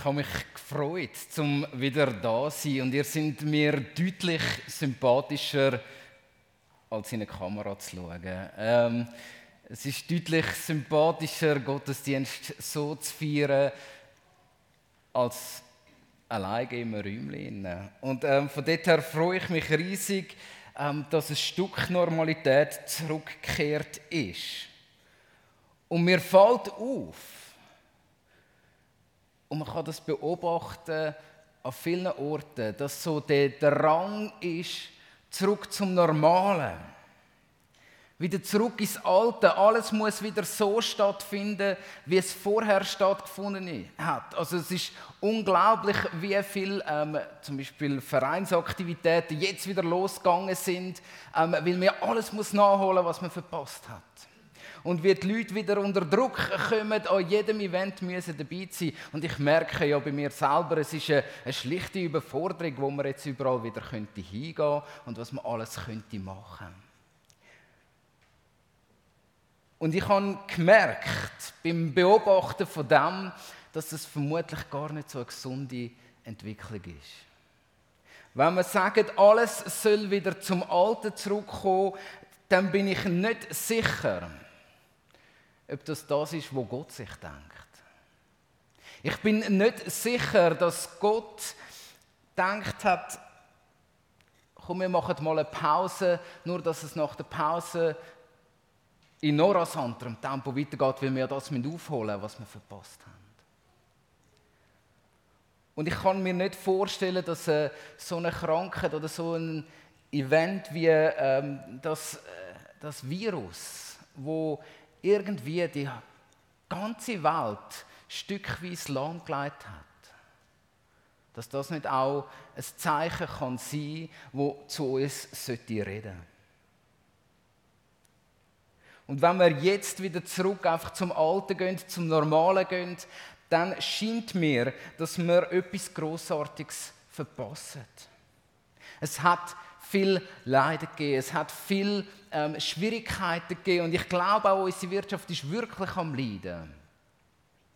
Ich habe mich gefreut, zum wieder da zu sein und ihr seid mir deutlich sympathischer, als in eine Kamera zu schauen. Ähm, es ist deutlich sympathischer, Gottesdienst so zu feiern, als alleine im Räumchen. Und ähm, von dort her freue ich mich riesig, ähm, dass ein Stück Normalität zurückgekehrt ist. Und mir fällt auf, und man kann das beobachten an vielen Orten, dass so der Drang ist, zurück zum Normalen. Wieder zurück ins Alte. Alles muss wieder so stattfinden, wie es vorher stattgefunden hat. Also es ist unglaublich, wie viel ähm, zum Beispiel Vereinsaktivitäten jetzt wieder losgegangen sind, ähm, weil man alles muss nachholen, was man verpasst hat und wie die Leute wieder unter Druck kommen, an jedem Event müssen dabei sein. Und ich merke ja bei mir selber, es ist eine, eine schlichte Überforderung, wo man jetzt überall wieder könnte hingehen und was man alles könnte machen. Und ich habe gemerkt beim Beobachten von dem, dass es vermutlich gar nicht so eine gesunde Entwicklung ist. Wenn man sagt, alles soll wieder zum Alten zurückkommen, dann bin ich nicht sicher, ob das das ist, wo Gott sich denkt. Ich bin nicht sicher, dass Gott denkt hat, komm, wir machen mal eine Pause, nur dass es nach der Pause in norasanterem Tempo weitergeht, weil wir das aufholen was wir verpasst haben. Und ich kann mir nicht vorstellen, dass äh, so eine Krankheit oder so ein Event wie ähm, das, äh, das Virus, wo irgendwie die ganze Welt stückweise lahmgelegt hat. Dass das nicht auch ein Zeichen kann sein kann, das zu uns reden sollte. Und wenn wir jetzt wieder zurück einfach zum Alten gehen, zum Normalen gehen, dann scheint mir, dass wir etwas Grossartiges verpassen. Es hat viel Leid gegeben, es hat viel ähm, Schwierigkeiten gegeben und ich glaube auch, unsere Wirtschaft ist wirklich am Leiden.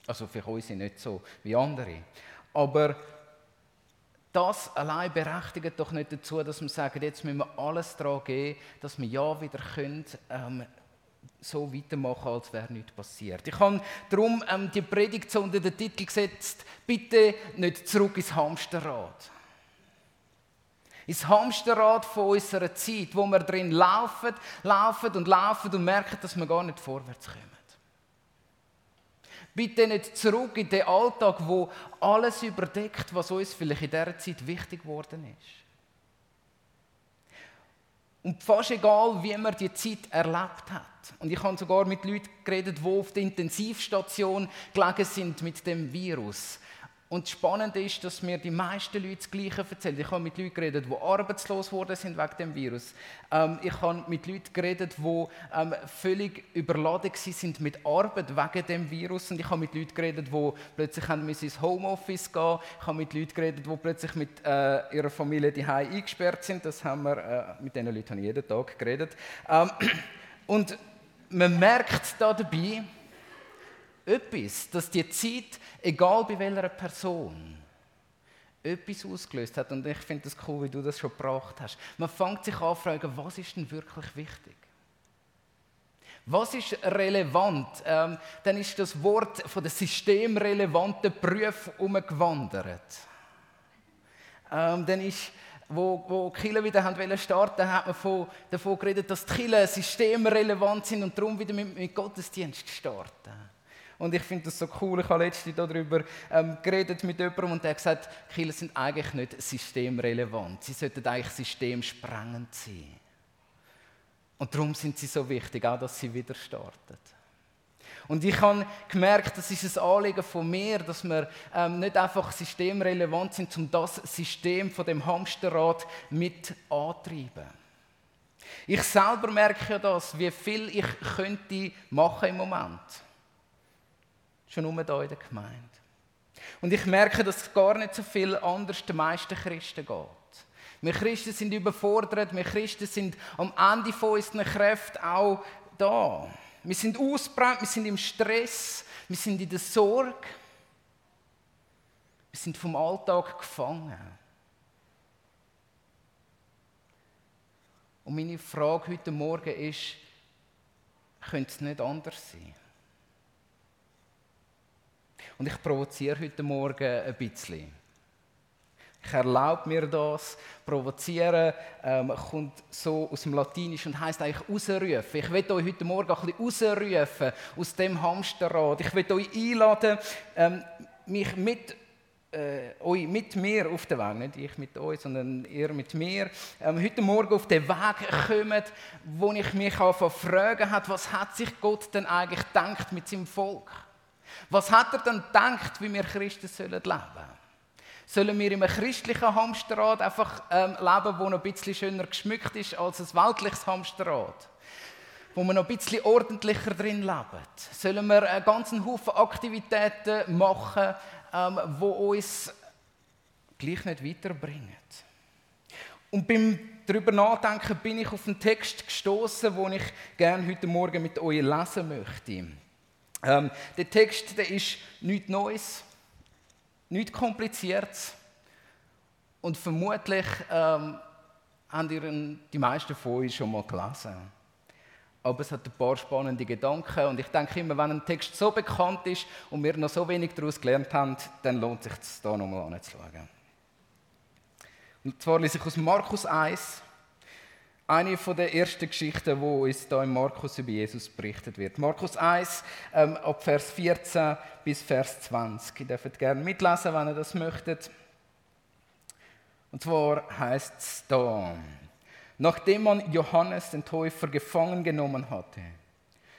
Also für uns nicht so wie andere. Aber das allein berechtigt doch nicht dazu, dass wir sagen, jetzt müssen wir alles daran geben, dass wir ja wieder können, ähm, so weitermachen, als wäre nichts passiert. Ich habe darum ähm, die Predigt unter den Titel gesetzt, bitte nicht zurück ins Hamsterrad ins Hamsterrad von unserer Zeit, wo wir drin laufen, laufen und laufen und merken, dass wir gar nicht vorwärts kommen. Bitte nicht zurück in den Alltag, wo alles überdeckt, was uns vielleicht in dieser Zeit wichtig geworden ist. Und fast egal, wie man die Zeit erlebt hat. Und ich habe sogar mit Leuten geredet, die auf der Intensivstation gelegen sind mit dem Virus. Und das Spannende ist, dass mir die meisten Leute das Gleiche erzählen. Ich habe mit Leuten geredet, die arbeitslos geworden sind wegen dem Virus. Ähm, ich habe mit Leuten geredet, die ähm, völlig überladen sind mit Arbeit wegen dem Virus. Und ich habe mit Leuten geredet, die plötzlich haben ins Homeoffice gehen Ich habe mit Leuten geredet, die plötzlich mit äh, ihrer Familie die eingesperrt sind. Das haben wir, äh, mit diesen Leuten habe ich jeden Tag geredet. Ähm, und man merkt da dabei, etwas, dass die Zeit, egal bei welcher Person, etwas ausgelöst hat. Und ich finde es cool, wie du das schon gebracht hast. Man fängt sich an zu fragen, was ist denn wirklich wichtig? Was ist relevant? Ähm, dann ist das Wort von der systemrelevanten Prüf umgewandert. Ähm, dann ist, wo, wo die Kirche wieder haben starten hat man von, davon geredet, dass die Kirchen systemrelevant sind und darum wieder mit, mit Gottesdienst starten. Und ich finde das so cool. Ich habe letztens darüber ähm, geredet mit jemandem und der hat gesagt, Kirchen sind eigentlich nicht systemrelevant. Sie sollten eigentlich systemsprengend sein. Und darum sind sie so wichtig, auch dass sie wieder starten. Und ich habe gemerkt, das ist ein Anliegen von mir, dass wir ähm, nicht einfach systemrelevant sind, um das System von dem Hamsterrad mit antreiben. Ich selber merke ja das, wie viel ich könnte machen im Moment schon nur hier in der Gemeinde. Und ich merke, dass es gar nicht so viel anders den meisten Christen geht. Wir Christen sind überfordert, wir Christen sind am Ende von unseren Kräften auch da. Wir sind ausbrennt, wir sind im Stress, wir sind in der Sorge. Wir sind vom Alltag gefangen. Und meine Frage heute Morgen ist, könnte es nicht anders sein? Und ich provoziere heute Morgen ein bisschen. Ich erlaube mir das. Provozieren ähm, kommt so aus dem Latinischen und heißt eigentlich rausrufen. Ich will euch heute Morgen ein bisschen rausrufen aus dem Hamsterrad. Ich will euch einladen, ähm, mich mit äh, euch mit mir auf den Weg, nicht ich mit euch, sondern ihr mit mir, ähm, heute Morgen auf den Weg kommt, wo ich mich fragen hat, was hat sich Gott denn eigentlich gedacht mit seinem Volk? Was hat er denn gedacht, wie wir Christen leben sollen? Sollen wir in einem christlichen Hamsterrad einfach ähm, leben, wo noch ein bisschen schöner geschmückt ist als ein weltliches Hamsterrad? Wo wir noch ein bisschen ordentlicher drin leben? Sollen wir einen ganzen Haufen Aktivitäten machen, ähm, wo uns gleich nicht weiterbringen? Und beim darüber nachdenken bin ich auf einen Text gestoßen, den ich gerne heute Morgen mit euch lesen möchte. Ähm, der Text der ist nichts Neues, nichts Kompliziertes. Und vermutlich ähm, haben ihr die meisten von euch schon mal gelesen. Aber es hat ein paar spannende Gedanken. Und ich denke immer, wenn ein Text so bekannt ist und wir noch so wenig daraus gelernt haben, dann lohnt es sich, da nochmal anzuschauen. Und zwar lese ich aus Markus 1, eine von der ersten Geschichten, wo uns da im Markus über Jesus berichtet wird. Markus 1, ähm, ab Vers 14 bis Vers 20. Ihr dürft gerne mitlesen, wenn ihr das möchtet. Und zwar heißt es da, nachdem man Johannes den Täufer gefangen genommen hatte,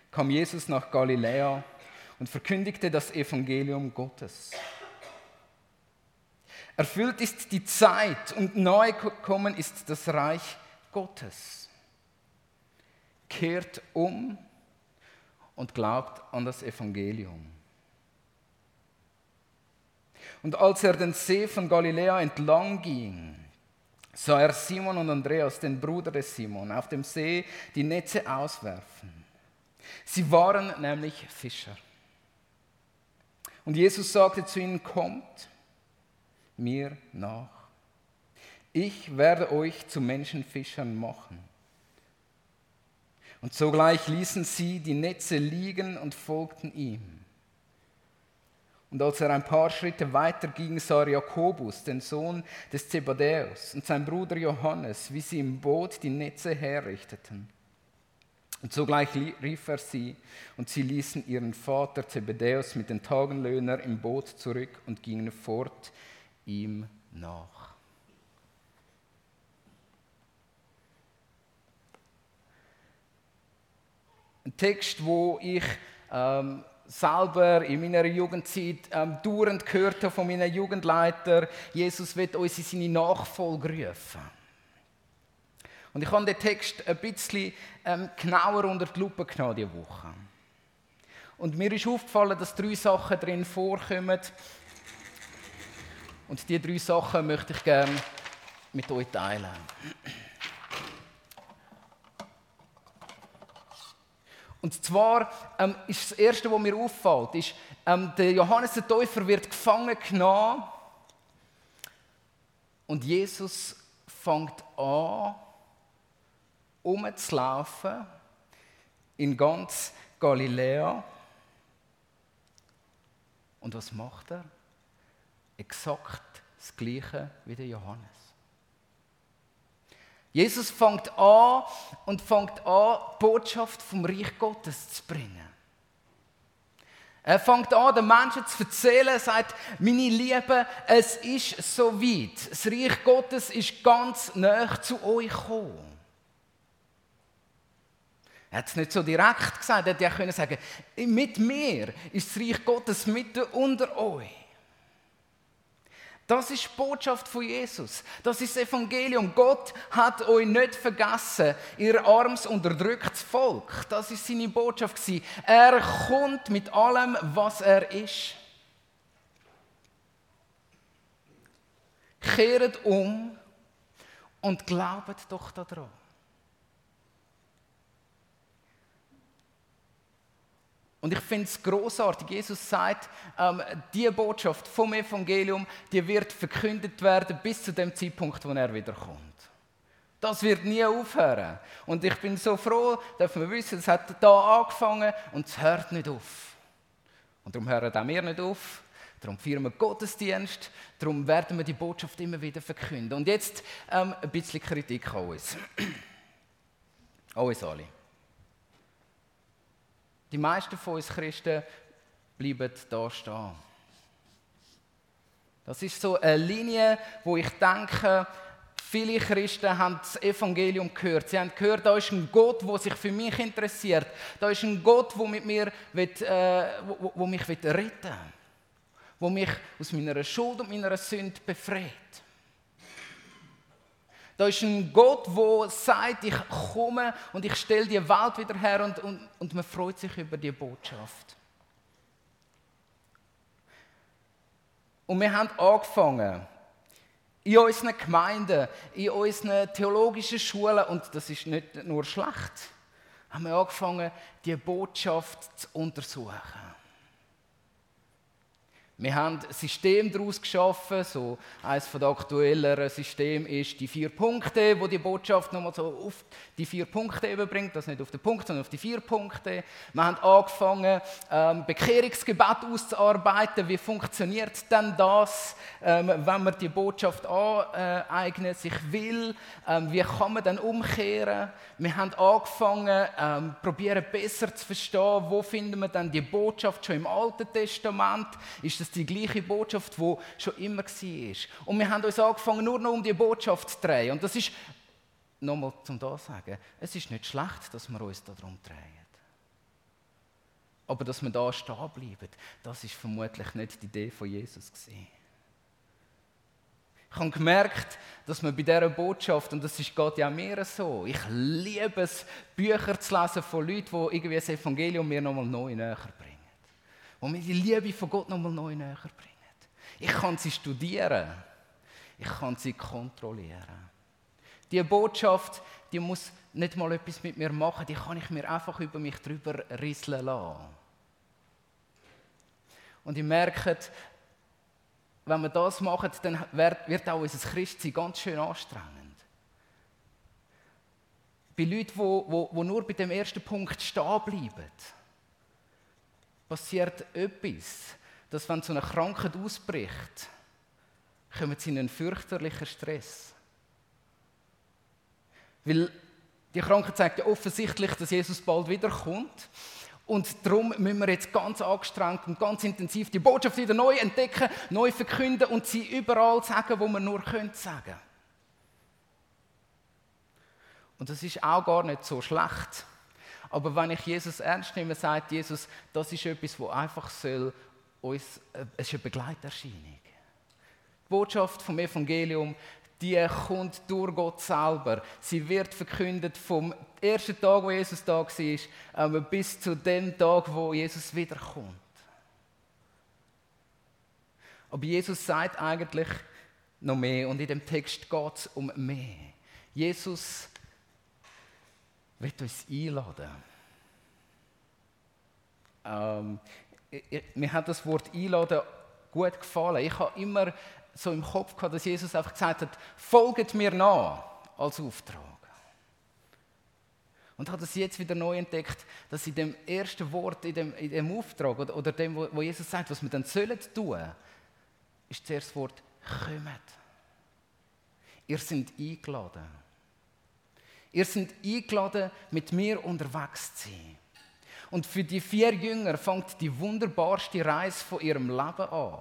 kam Jesus nach Galiläa und verkündigte das Evangelium Gottes. Erfüllt ist die Zeit und nahe gekommen ist das Reich Gottes. Kehrt um und glaubt an das Evangelium. Und als er den See von Galiläa entlang ging, sah er Simon und Andreas, den Bruder des Simon, auf dem See die Netze auswerfen. Sie waren nämlich Fischer. Und Jesus sagte zu ihnen, kommt mir nach. Ich werde euch zu Menschenfischern machen. Und sogleich ließen sie die Netze liegen und folgten ihm. Und als er ein paar Schritte weiter ging, sah Jakobus, den Sohn des Zebedäus, und sein Bruder Johannes, wie sie im Boot die Netze herrichteten. Und sogleich rief er sie, und sie ließen ihren Vater Zebedäus mit den Tagenlöhnern im Boot zurück und gingen fort ihm nach. Ein Text, wo ich ähm, selber in meiner Jugendzeit ähm, dauernd gehört habe von meinen Jugendleiter, Jesus wird uns in seine Nachfolge rufen. Und ich habe den Text ein bisschen ähm, genauer unter die Lupe genommen diese Woche. Und mir ist aufgefallen, dass drei Sachen drin vorkommen. Und diese drei Sachen möchte ich gerne mit euch teilen. Und zwar ähm, ist das Erste, was mir auffällt, ist, ähm, der Johannes der Täufer wird gefangen genommen und Jesus fängt an, umzulaufen in ganz Galiläa. Und was macht er? Exakt das Gleiche wie der Johannes. Jesus fängt an und fängt an, die Botschaft vom Reich Gottes zu bringen. Er fängt an, den Menschen zu erzählen, sagt, meine Liebe, es ist so weit. Das Reich Gottes ist ganz nah zu euch gekommen. Er hat es nicht so direkt gesagt, er hätte ja können sagen, mit mir ist das Reich Gottes mitten unter euch. Das ist die Botschaft von Jesus. Das ist das Evangelium. Gott hat euch nicht vergessen, ihr armes, unterdrücktes Volk. Das ist seine Botschaft. Er kommt mit allem, was er ist. Kehret um und glaubt doch daran. Und ich finde es großartig. Jesus sagt, ähm, die Botschaft vom Evangelium, die wird verkündet werden bis zu dem Zeitpunkt, wo er wiederkommt. Das wird nie aufhören. Und ich bin so froh, dass wir wissen, es hat da angefangen und es hört nicht auf. Und darum hören auch wir nicht auf. Darum feiern wir Gottesdienst. Darum werden wir die Botschaft immer wieder verkünden. Und jetzt ähm, ein bisschen Kritik an uns. an uns alle. Die meisten von uns Christen bleiben da stehen. Das ist so eine Linie, wo ich denke, viele Christen haben das Evangelium gehört. Sie haben gehört, da ist ein Gott, der sich für mich interessiert. Da ist ein Gott, der mit mir will, äh, wo, wo mich retten will. Der mich aus meiner Schuld und meiner Sünde befreit. Da ist ein Gott, der sagt, ich komme und ich stelle die Welt wieder her und, und, und man freut sich über die Botschaft. Und wir haben angefangen, in unseren Gemeinden, in unseren theologischen Schulen, und das ist nicht nur schlecht, haben wir angefangen, die Botschaft zu untersuchen. Wir haben ein System daraus geschaffen. So eines der aktuelleren Systeme ist die vier Punkte, wo die Botschaft nochmal so auf die vier Punkte überbringt. Das nicht auf den Punkt, sondern auf die vier Punkte. Wir haben angefangen, ähm, Bekehrungsgebet auszuarbeiten. Wie funktioniert denn das, ähm, wenn man die Botschaft aneignet, sich will? Ähm, wie kann man dann umkehren? Wir haben angefangen, ähm, probieren besser zu verstehen, wo finden wir dann die Botschaft schon im Alten Testament? Ist das die gleiche Botschaft, die schon immer war. Und wir haben uns angefangen, nur noch um die Botschaft zu drehen. Und das ist, nochmal zum da sagen, es ist nicht schlecht, dass wir uns darum drehen. Aber dass wir da stehen bleiben, das ist vermutlich nicht die Idee von Jesus gewesen. Ich habe gemerkt, dass man bei dieser Botschaft, und das ist Gott ja mir so, ich liebe es, Bücher zu lesen von Leuten, die irgendwie das Evangelium mir nochmal neu näher bringen wo mir die Liebe von Gott nochmal neu näher bringen. Ich kann sie studieren. Ich kann sie kontrollieren. Die Botschaft, die muss nicht mal etwas mit mir machen, die kann ich mir einfach über mich drüber rieseln lassen. Und ihr merkt, wenn wir das machen, dann wird auch unser Christsein ganz schön anstrengend. Bei Leuten, die, nur bei dem ersten Punkt stehen bleiben, passiert etwas, dass wenn so eine Krankheit ausbricht, kommen sie in einen fürchterlichen Stress. Weil die Krankheit zeigt ja offensichtlich, dass Jesus bald wiederkommt. Und darum müssen wir jetzt ganz angestrengt und ganz intensiv die Botschaft wieder neu entdecken, neu verkünden und sie überall sagen, wo wir nur können sagen. Und das ist auch gar nicht so schlecht. Aber wenn ich Jesus ernst nehme, sagt Jesus, das ist etwas, wo einfach soll uns, äh, es ist eine Begleiterscheinung. Die Botschaft vom Evangelium, die kommt durch Gott selber. Sie wird verkündet vom ersten Tag, wo Jesus da war, bis zu dem Tag, wo Jesus wiederkommt. Aber Jesus sagt eigentlich noch mehr und in dem Text geht es um mehr. Jesus wird uns einladen. Ähm, mir hat das Wort einladen gut gefallen. Ich habe immer so im Kopf gehabt, dass Jesus einfach gesagt hat, folgt mir nach als Auftrag. Und habe das jetzt wieder neu entdeckt, dass in dem ersten Wort, in dem, in dem Auftrag oder, oder dem, wo, wo Jesus sagt, was wir dann sollen tun, ist das Wort kommt. Ihr seid eingeladen. Ihr seid eingeladen, mit mir unterwegs zu sein. Und für die vier Jünger fängt die wunderbarste Reise von ihrem Leben an.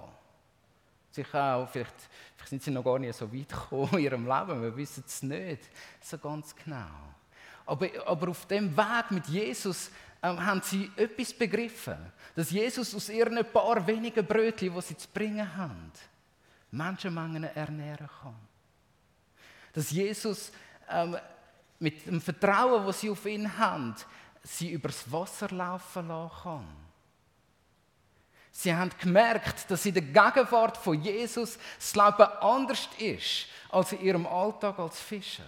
Sicher auch, vielleicht, vielleicht sind sie noch gar nicht so weit gekommen in ihrem Leben, wir wissen es nicht so ganz genau. Aber, aber auf dem Weg mit Jesus ähm, haben sie etwas begriffen, dass Jesus aus ihren paar wenigen Brötchen, die sie zu bringen haben, Menschenmengen ernähren kann. Dass Jesus ähm, mit dem Vertrauen, das sie auf ihn haben, sie übers Wasser laufen lassen kann. Sie haben gemerkt, dass in der Gegenwart von Jesus das Leben anders ist als in ihrem Alltag als Fischer.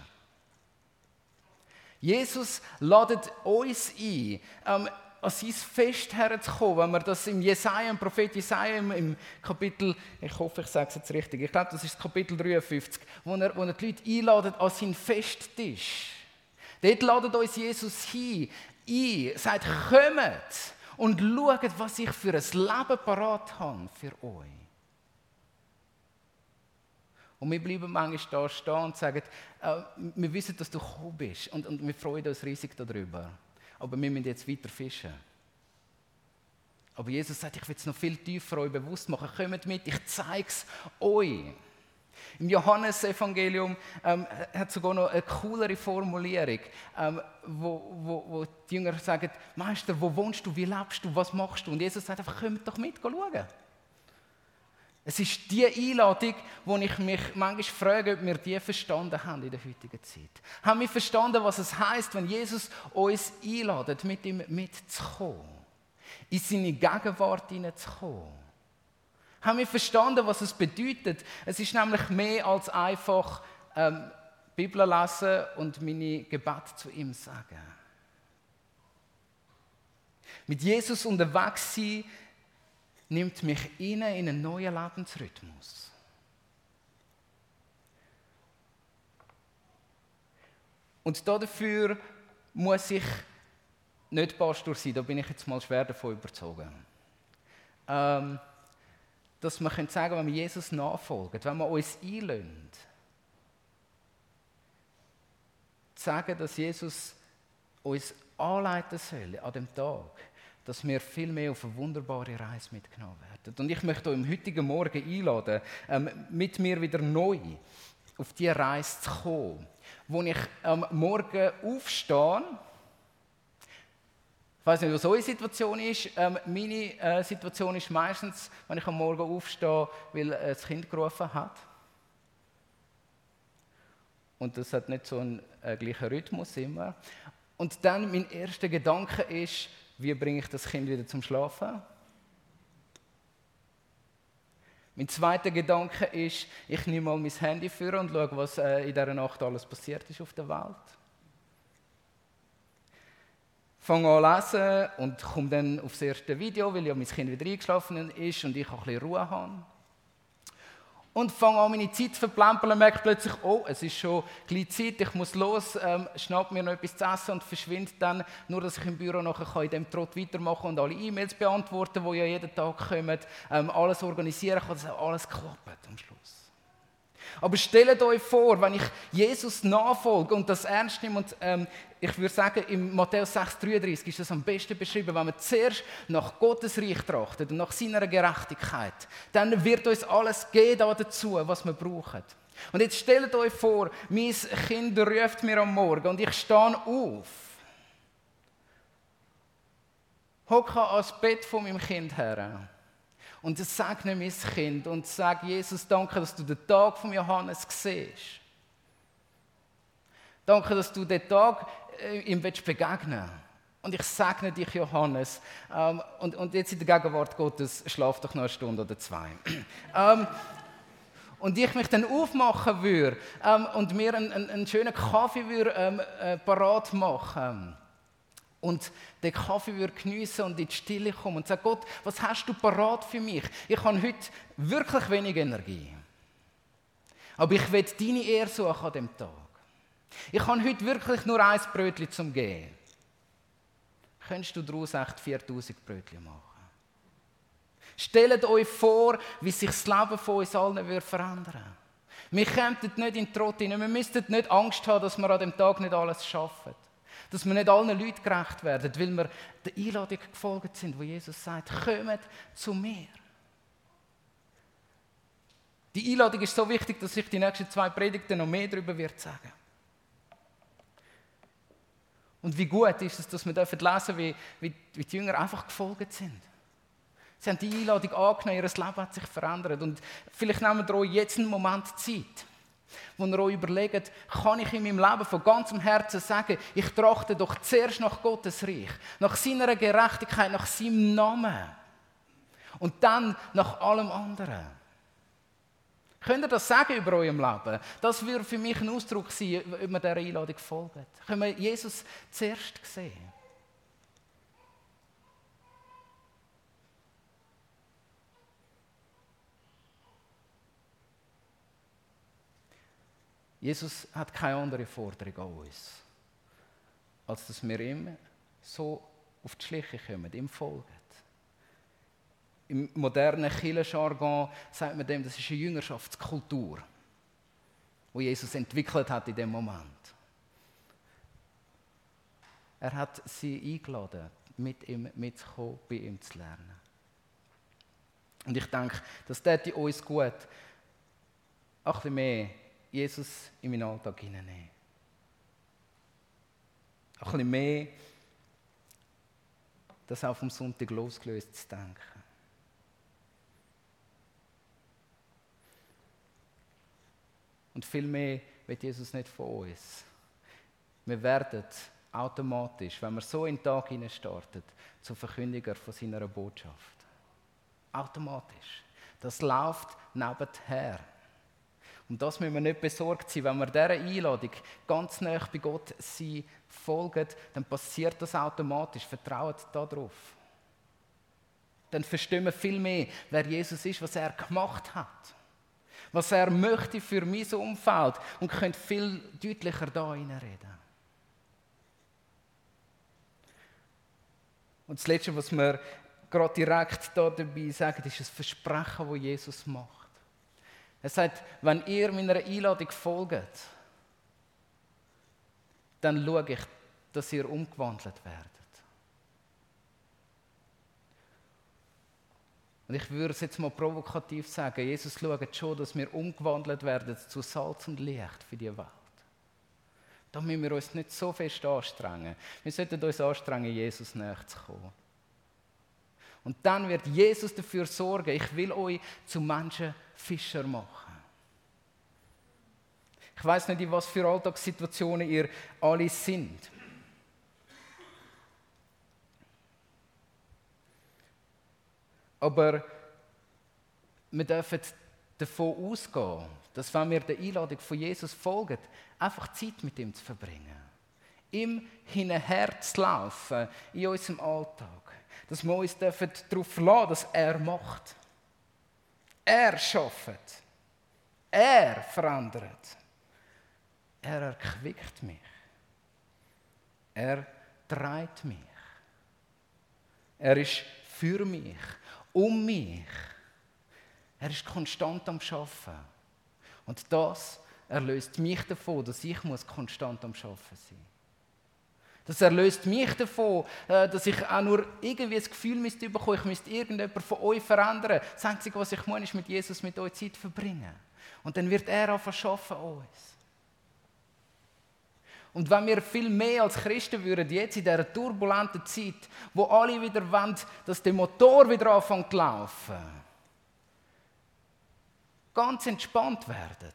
Jesus ladet uns ein, ähm, an sein Fest herzukommen, wenn wir das im Jesaja, im Prophet Jesaja im, Kapitel, ich hoffe, ich sage es jetzt richtig, ich glaube, das ist Kapitel 53, wo er, wo er die Leute einladet an seinen Festtisch. Dort ladet uns Jesus hin, ein, sagt, kommt und schaut, was ich für ein Leben parat habe für euch. Und wir bleiben manchmal da stehen und sagen, äh, wir wissen, dass du gekommen bist und, und wir freuen uns riesig darüber. Aber wir müssen jetzt weiter fischen. Aber Jesus sagt, ich will es noch viel tiefer euch bewusst machen. Kommt mit, ich zeige es euch. Im Johannesevangelium ähm, hat sogar noch eine coolere Formulierung, ähm, wo, wo, wo, die Jünger sagen, Meister, wo wohnst du, wie lebst du, was machst du? Und Jesus sagt einfach, kommt doch mit, schauen. Es ist die Einladung, wo ich mich manchmal frage, ob wir die verstanden haben in der heutigen Zeit. Haben wir verstanden, was es heißt, wenn Jesus uns einladet, mit ihm mitzukommen, in seine Gegenwart hineinzukommen? Haben wir verstanden, was es bedeutet? Es ist nämlich mehr als einfach ähm, Bibel lesen und meine Gebete zu ihm sagen. Mit Jesus unterwegs sein nimmt mich in einen neuen Lebensrhythmus. Und dafür muss ich nicht Pastor sein, da bin ich jetzt mal schwer davon überzogen. Ähm, dass wir sagen können, wenn wir Jesus nachfolgen, wenn wir uns einlösen, sagen, dass Jesus uns anleiten soll an dem Tag, dass wir viel mehr auf eine wunderbare Reise mitgenommen werden. Und ich möchte euch am heutigen Morgen einladen, ähm, mit mir wieder neu auf diese Reise zu kommen, wo ich am Morgen aufstehe. Ich weiß nicht, was eure Situation ist. Ähm, meine äh, Situation ist meistens, wenn ich am Morgen aufstehe, weil äh, das Kind gerufen hat. Und das hat nicht so einen äh, gleichen Rhythmus immer. Und dann mein erster Gedanke ist, wie bringe ich das Kind wieder zum Schlafen? Mein zweiter Gedanke ist, ich nehme mal mein Handy für und schaue, was äh, in dieser Nacht alles passiert ist auf der Welt. Fange an zu lesen und komme dann aufs erste Video, weil ja mein Kind wieder eingeschlafen ist und ich auch ein bisschen Ruhe habe und fange an, meine Zeit zu verplempern und merke plötzlich, oh, es ist schon gleich Zeit, ich muss los, ähm, schnapp mir noch etwas zu essen und verschwinde dann, nur dass ich im Büro nachher in diesem Trott weitermachen und alle E-Mails beantworten, die ja jeden Tag kommen, ähm, alles organisieren kann, dass alles klappt am Schluss. Aber stellt euch vor, wenn ich Jesus nachfolge und das ernst nehme und ähm, ich würde sagen, im Matthäus 6,33 ist das am besten beschrieben, wenn wir zuerst nach Gottes Reich trachten und nach seiner Gerechtigkeit, dann wird uns alles geben dazu, was wir brauchen. Und jetzt stellt euch vor, mein Kind ruft mir am Morgen und ich stehe auf, hocke ans Bett von meinem Kind her und segne mein Kind und sage, Jesus, danke, dass du den Tag von Johannes siehst. Danke, dass du den Tag ihm begegnen willst. Und ich segne dich, Johannes. Ähm, und, und jetzt in der Gegenwart Gottes, schlaf doch noch eine Stunde oder zwei. ähm, und ich mich dann aufmachen würde ähm, und mir einen, einen, einen schönen Kaffee würde, ähm, äh, parat machen und den Kaffee würde geniessen und in die Stille kommen und sagen, Gott, was hast du parat für mich? Ich habe heute wirklich wenig Energie. Aber ich will deine Ehre suchen an dem Tag. Ich habe heute wirklich nur ein Brötchen zum Gehen. Könntest du daraus echt 4000 Brötchen machen? Stellt euch vor, wie sich das Leben von uns allen verändern würde. Wir kämen nicht in den Trott hinein. Wir müssten nicht Angst haben, dass wir an dem Tag nicht alles schaffen. Dass wir nicht allen Leuten gerecht werden, weil wir der Einladung gefolgt sind, wo Jesus sagt, kommt zu mir. Die Einladung ist so wichtig, dass ich die nächsten zwei Predigten noch mehr darüber sagen. Und wie gut ist es, dass wir lesen dürfen, wie, wie, wie die Jünger einfach gefolgt sind. Sie haben die Einladung angenommen, ihr Leben hat sich verändert. Und vielleicht nehmen wir euch jetzt einen Moment Zeit, wo ihr euch überlegt, kann ich in meinem Leben von ganzem Herzen sagen, ich trachte doch zuerst nach Gottes Reich, nach seiner Gerechtigkeit, nach seinem Namen und dann nach allem anderen. Könnt ihr das sagen über eurem Leben? Das würde für mich ein Ausdruck sein, ob wir dieser Einladung folgen. Können wir Jesus zuerst sehen? Jesus hat keine andere Forderung an uns, als dass wir ihm so auf die Schliche kommen, ihm folgen. Im modernen Kirchenjargon sagt man dem, das ist eine Jüngerschaftskultur, die Jesus entwickelt hat in dem Moment. Er hat sie eingeladen, mit ihm mitzukommen, bei ihm zu lernen. Und ich denke, das täte uns gut, ein bisschen mehr Jesus in meinen Alltag hineinnehmen. Ein bisschen mehr das auch vom Sonntag losgelöst zu denken. Und vielmehr wird Jesus nicht von uns. Wir werden automatisch, wenn wir so in den Tag startet, zu Verkündiger von seiner Botschaft. Automatisch. Das läuft nebenher. Und das müssen wir nicht besorgt sein. Wenn wir dieser Einladung ganz nah bei Gott sein folgen, dann passiert das automatisch. Vertraut darauf. Dann verstehen wir viel mehr, wer Jesus ist, was er gemacht hat. Was er möchte für mein Umfeld und können viel deutlicher da reden. Und das Letzte, was wir gerade direkt da dabei sagen, ist das Versprechen, das Jesus macht. Er sagt, wenn ihr meiner Einladung folgt, dann schaue ich, dass ihr umgewandelt werdet. Und ich würde es jetzt mal provokativ sagen, Jesus schaut schon, dass wir umgewandelt werden zu Salz und Licht für die Welt. Da müssen wir uns nicht so fest anstrengen. Wir sollten uns anstrengen, Jesus näher zu kommen. Und dann wird Jesus dafür sorgen, ich will euch zu Menschen Fischer machen. Ich weiß nicht, in was für Alltagssituationen ihr alle sind. Aber wir dürfen davon ausgehen, dass wenn wir der Einladung von Jesus folgen, einfach Zeit mit ihm zu verbringen. Ihm hinterher zu laufen in unserem Alltag. Dass wir uns darauf verlassen dass er macht. Er schafft. Er verändert. Er erquickt mich. Er treibt mich. Er ist für mich, um mich. Er ist konstant am Schaffen. Und das erlöst mich davon, dass ich muss konstant am Schaffen sein. Das erlöst mich davon, äh, dass ich auch nur irgendwie das Gefühl müsste bekommen, ich müsste irgendjemand von euch verändern. Das Einzige, was ich muss, ist mit Jesus mit euch Zeit verbringen. Und dann wird er auch verschaffen uns. Und wenn wir viel mehr als Christen würden, jetzt in dieser turbulenten Zeit, wo alle wieder wollen, dass der Motor wieder anfängt zu laufen, ganz entspannt werden.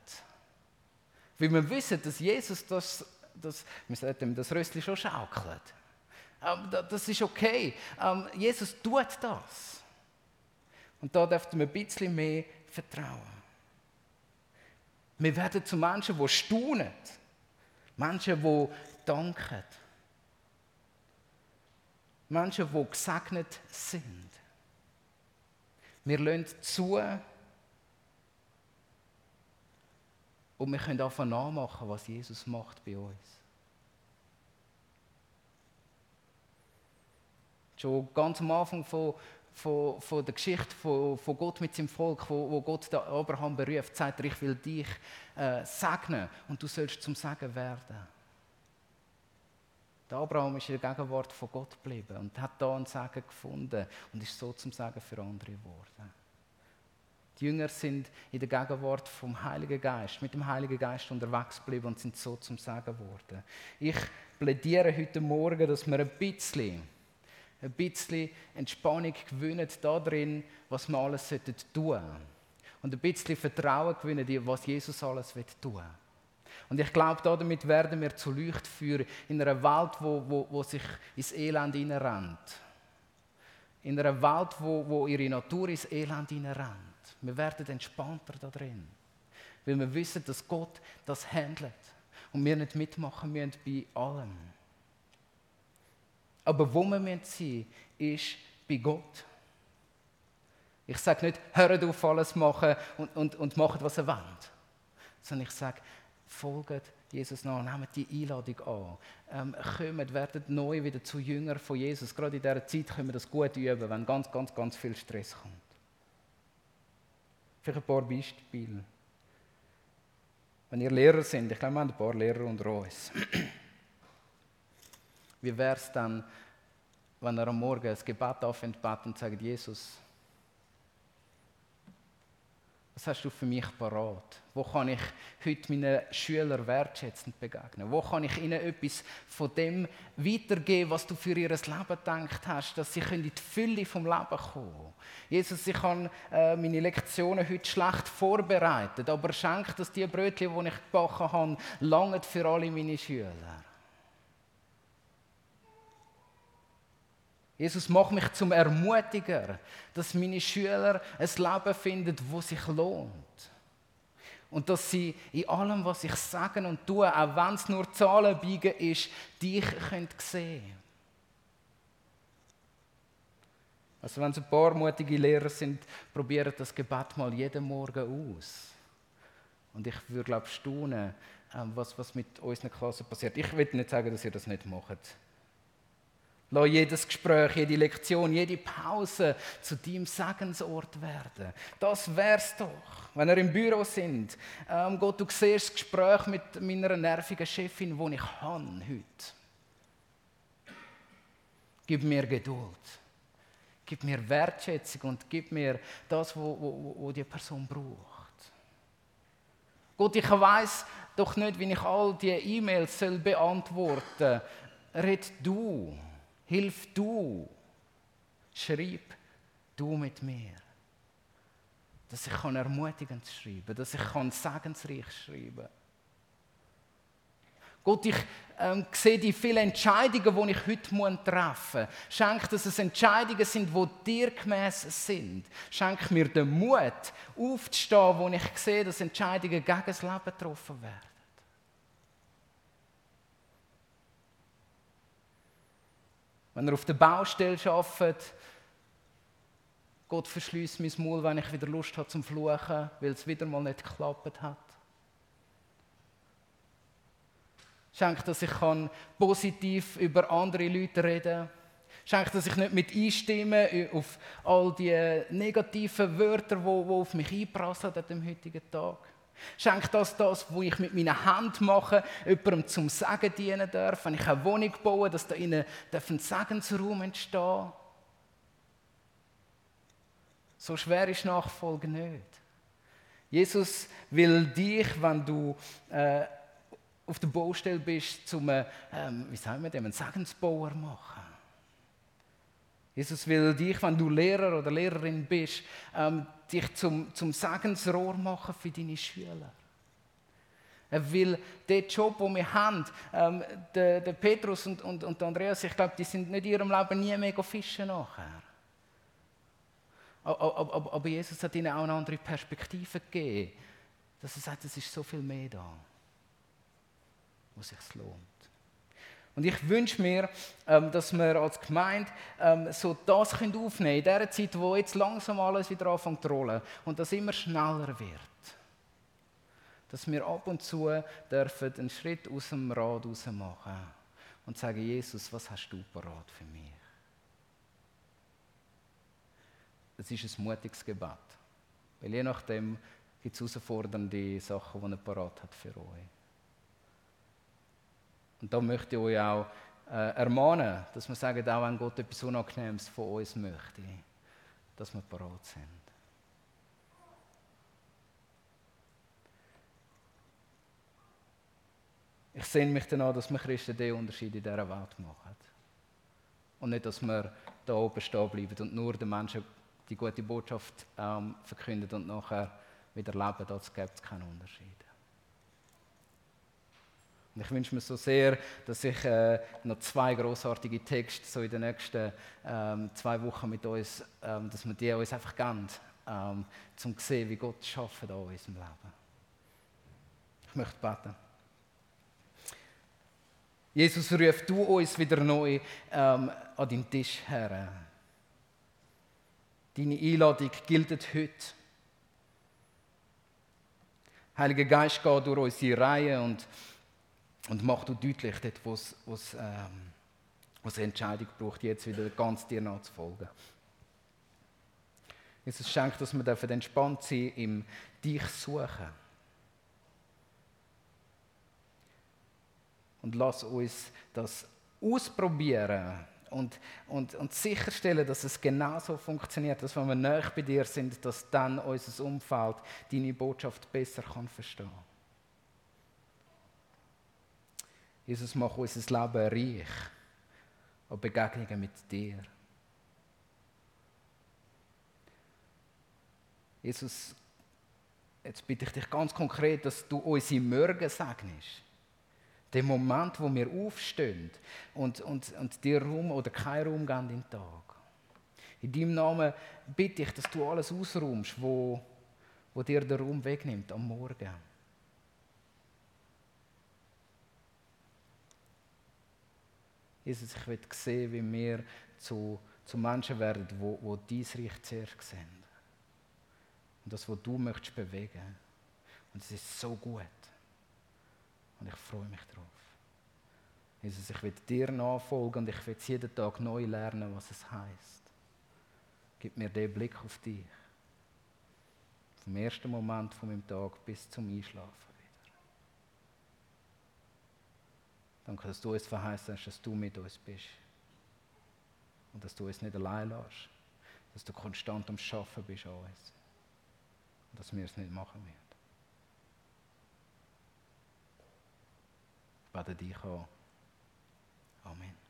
Weil wir wissen, dass Jesus das, das wir sollten das Röstchen schon schaukelt. Das ist okay. Ähm, Jesus tut das. Und da dürften wir ein bisschen mehr vertrauen. Wir werden zu Menschen, die staunen Menschen, die danken. Menschen, die gesegnet sind. Wir lernen zu und wir können einfach nachmachen, was Jesus macht bei uns. Schon ganz am Anfang von, von, von der Geschichte von, von, Gott mit seinem Volk, wo, wo Gott Abraham beruft, sagt er, ich will dich äh, segnen und du sollst zum Segen werden. Der Abraham ist in der Gegenwart von Gott geblieben und hat da einen Segen gefunden und ist so zum Segen für andere geworden. Die Jünger sind in der Gegenwart vom Heiligen Geist, mit dem Heiligen Geist unterwegs geblieben und sind so zum Segen geworden. Ich plädiere heute Morgen, dass wir ein bisschen ein bisschen Entspannung gewinnen darin, was wir alles tun sollten. Und ein bisschen Vertrauen gewinnen, was Jesus alles tun will. Und ich glaube, damit werden wir zu Leuchtfeuer in einer Welt, wo, wo, wo sich ins Elend hineinrennt. In einer Welt, wo, wo ihre Natur ins Elend hineinrennt. Wir werden entspannter da drin. Weil wir wissen, dass Gott das handelt. Und wir nicht mitmachen müssen bei allem. Aber wo wir sein müssen, ist bei Gott. Ich sage nicht, hört auf alles machen und, und, und macht, was ihr wollt. Sondern ich sage, folgt Jesus nach, nehmt die Einladung an. Ähm, kommt, werdet neu wieder zu Jünger von Jesus. Gerade in dieser Zeit können wir das gut üben, wenn ganz, ganz, ganz viel Stress kommt. Vielleicht ein paar Beispiele. Wenn ihr Lehrer sind, ich glaube, wir haben ein paar Lehrer unter uns. Wie wäre es dann, wenn er am Morgen ein Gebet aufhört und sagt, Jesus, was hast du für mich parat? Wo kann ich heute meinen Schülern wertschätzend begegnen? Wo kann ich ihnen etwas von dem weitergeben, was du für ihr Leben gedacht hast, dass sie in die Fülle vom Leben kommen Jesus, ich habe äh, meine Lektionen heute schlecht vorbereitet, aber schenk, dass die Brötchen, die ich gebacken habe, lange für alle meine Schüler. Jesus macht mich zum Ermutiger, dass meine Schüler ein Leben finden, wo sich lohnt. Und dass sie in allem, was ich sage und tue, auch wenn es nur Zahlen biegen ist, dich sehen können. Also wenn es ein paar mutige Lehrer sind, probieren das Gebet mal jeden Morgen aus. Und ich würde, glaube ich, staunen, ähm, was, was mit unseren Klassen passiert. Ich will nicht sagen, dass ihr das nicht macht. Lass jedes Gespräch, jede Lektion, jede Pause zu deinem Segensort werden. Das wär's doch. Wenn ihr im Büro sind, ähm, Gott, du siehst das Gespräch mit meiner nervigen Chefin, wo ich habe heute. Gib mir Geduld. Gib mir Wertschätzung und gib mir das, wo, wo, wo die Person braucht. Gott, ich weiß doch nicht, wie ich all diese E-Mails beantworten soll. Red du. Hilf du. Schreib du mit mir. Dass ich kann ermutigend schreiben dass ich kann segensreich schreiben Gott, ich ähm, sehe die vielen Entscheidungen, die ich heute treffen muss. Schenk, dass es Entscheidungen sind, die dir gemäß sind. Schenk mir den Mut, aufzustehen, wo ich sehe, dass Entscheidungen gegen das Leben getroffen werden. Wenn er auf der Baustelle arbeitet, Gott verschließt mein Maul, wenn ich wieder Lust habe zum Fluchen, weil es wieder mal nicht geklappt hat. Schenk, dass ich kann positiv über andere Leute reden kann. Schenk, dass ich nicht mit einstimme auf all die negativen Wörter, die, auf mich einprasseln an dem heutigen Tag. Schenk das, das, was ich mit meiner Hand mache, jemandem zum Segen dienen darf. Wenn ich eine Wohnung baue, dass da innen ein Segensraum entstehen So schwer ist Nachfolge nicht. Jesus will dich, wenn du äh, auf der Baustelle bist, zum, äh, wie sagen wir dem, einen Segensbauer machen. Jesus will dich, wenn du Lehrer oder Lehrerin bist, ähm, dich zum, zum Segensrohr machen für deine Schüler. Er will den Job, den wir haben, ähm, der, der, Petrus und, und, und Andreas, ich glaube, die sind nicht in ihrem Leben nie mega fischen nachher. Aber, aber, aber, Jesus hat ihnen auch eine andere Perspektive gegeben, dass er sagt, es ist so viel mehr da, wo sich lohnt. Und ich wünsche mir, ähm, dass wir als Gemeinde ähm, so das aufnehmen können, in dieser Zeit, wo jetzt langsam alles wieder anfängt zu rollen und das immer schneller wird. Dass wir ab und zu dürfen einen Schritt aus dem Rad raus machen und sagen, Jesus, was hast du parat für mich? Es ist ein mutiges Gebet. Weil je nachdem gibt es herausfordernde Sachen, die er parat hat für euch. Und da möchte ich euch auch äh, ermahnen, dass wir sagen, auch wenn Gott etwas Unangenehmes von uns möchte, dass wir parat sind. Ich sehe mich danach, dass wir Christen den Unterschied in dieser Welt machen. Und nicht, dass wir da oben stehen bleiben und nur den Menschen die gute Botschaft ähm, verkünden und nachher wieder leben. Da gibt es keinen Unterschied. Und ich wünsche mir so sehr, dass ich äh, noch zwei großartige Texte so in den nächsten ähm, zwei Wochen mit uns, ähm, dass wir die uns einfach geben, ähm, um zu sehen, wie Gott schafft an unserem Leben. Ich möchte beten. Jesus, ruf du uns wieder neu ähm, an deinen Tisch her. Deine Einladung gilt heute. Heiliger Geist, geh durch unsere Reihe und, und mach du deutlich dort, wo es ähm, eine Entscheidung braucht, jetzt wieder ganz dir nachzufolgen. Jesus schenkt, dass wir entspannt sein im Dich suchen. Und lass uns das ausprobieren und, und, und sicherstellen, dass es genauso funktioniert, dass wenn wir näher bei dir sind, dass dann unser Umfeld deine Botschaft besser kann verstehen kann. Jesus, mach unser Leben reich an Begegnungen mit dir. Jesus, jetzt bitte ich dich ganz konkret, dass du unsere Morgen segnest. Den Moment, wo wir aufstehen und, und, und dir Raum oder kein Raum geben den Tag. In deinem Namen bitte ich, dass du alles ausräumst, wo, wo dir der Raum wegnimmt am Morgen. Jesus, ich will sehen, wie wir zu, zu Menschen werden, wo, wo dein Reich zuerst sehen. Und das, was du möchtest bewegen. Und es ist so gut. Und ich freue mich darauf. Jesus, ich will dir nachfolgen und ich will jeden Tag neu lernen, was es heißt. Gib mir den Blick auf dich. Vom ersten Moment von meinem Tag bis zum Einschlafen wieder. Danke, dass du uns verheißt hast, dass du mit uns bist. Und dass du uns nicht allein lässt. Dass du konstant am Schaffen bist an uns. Und dass wir es nicht machen werden. Ich bete dich an. Amen.